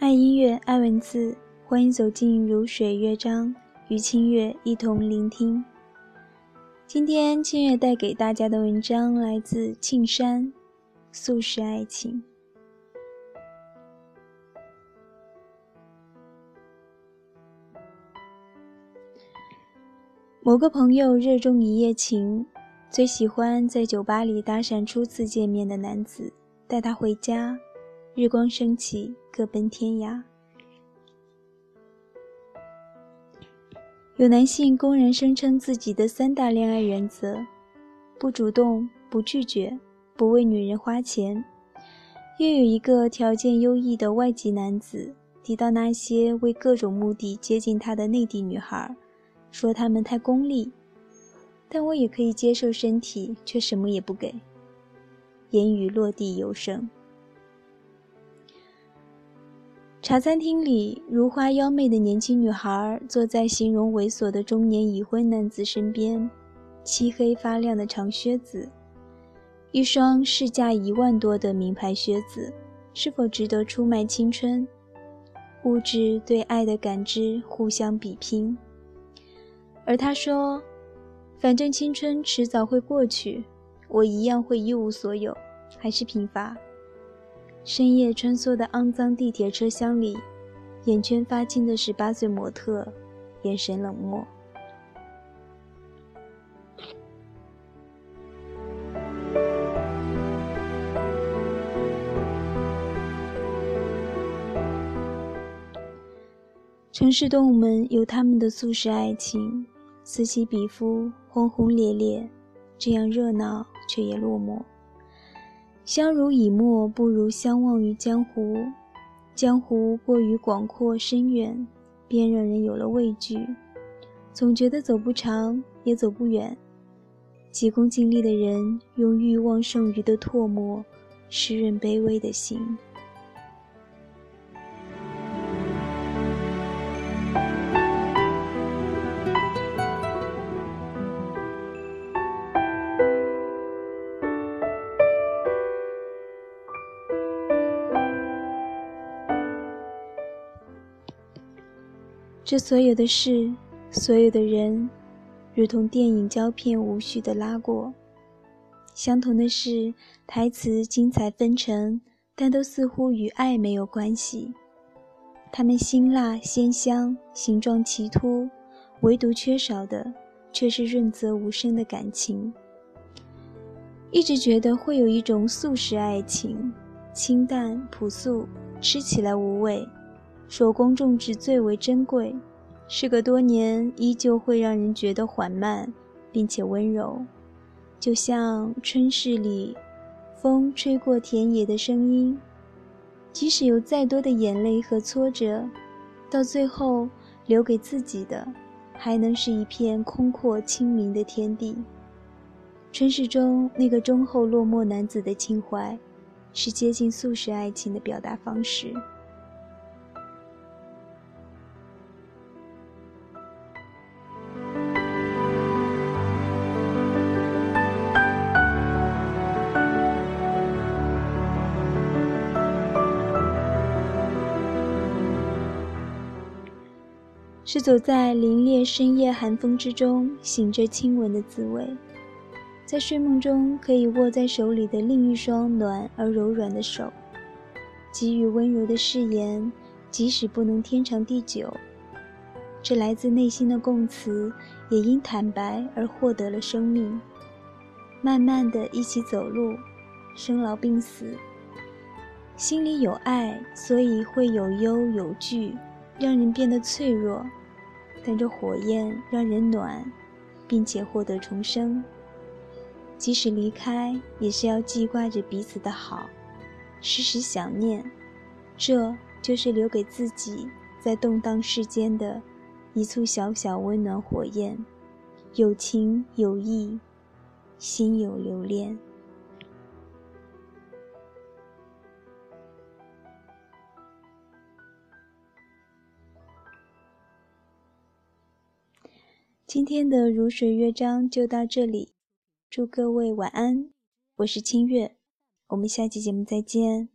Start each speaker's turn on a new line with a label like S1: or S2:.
S1: 爱音乐，爱文字，欢迎走进如水乐章，与清月一同聆听。今天清月带给大家的文章来自庆山，《素食爱情》。某个朋友热衷一夜情，最喜欢在酒吧里搭讪初次见面的男子，带他回家。日光升起，各奔天涯。有男性公然声称自己的三大恋爱原则：不主动、不拒绝、不为女人花钱。又有一个条件优异的外籍男子，提到那些为各种目的接近他的内地女孩。说他们太功利，但我也可以接受身体却什么也不给。言语落地有声。茶餐厅里，如花妖媚的年轻女孩坐在形容猥琐的中年已婚男子身边，漆黑发亮的长靴子，一双市价一万多的名牌靴子，是否值得出卖青春？物质对爱的感知互相比拼。而他说：“反正青春迟早会过去，我一样会一无所有，还是贫乏。”深夜穿梭的肮脏地铁车厢里，眼圈发青的十八岁模特，眼神冷漠。城市动物们有他们的素食爱情。此起彼伏，轰轰烈烈，这样热闹却也落寞。相濡以沫不如相忘于江湖，江湖过于广阔深远，便让人有了畏惧，总觉得走不长也走不远。急功近利的人，用欲望剩余的唾沫，湿润卑微的心。这所有的事，所有的人，如同电影胶片无序的拉过。相同的是，台词精彩纷呈，但都似乎与爱没有关系。它们辛辣鲜香，形状奇突，唯独缺少的，却是润泽无声的感情。一直觉得会有一种素食爱情，清淡朴素，吃起来无味。手工种植最为珍贵，时隔多年依旧会让人觉得缓慢，并且温柔，就像春市里风吹过田野的声音。即使有再多的眼泪和挫折，到最后留给自己的，还能是一片空阔清明的天地。春市中那个忠厚落寞男子的情怀，是接近素食爱情的表达方式。是走在凛冽深夜寒风之中，醒着亲吻的滋味，在睡梦中可以握在手里的另一双暖而柔软的手，给予温柔的誓言，即使不能天长地久，这来自内心的供词，也因坦白而获得了生命。慢慢的一起走路，生老病死，心里有爱，所以会有忧有惧，让人变得脆弱。但这火焰让人暖，并且获得重生。即使离开，也是要记挂着彼此的好，时时想念。这就是留给自己在动荡世间的一簇小小温暖火焰。有情有义，心有留恋。今天的如水乐章就到这里，祝各位晚安，我是清月，我们下期节目再见。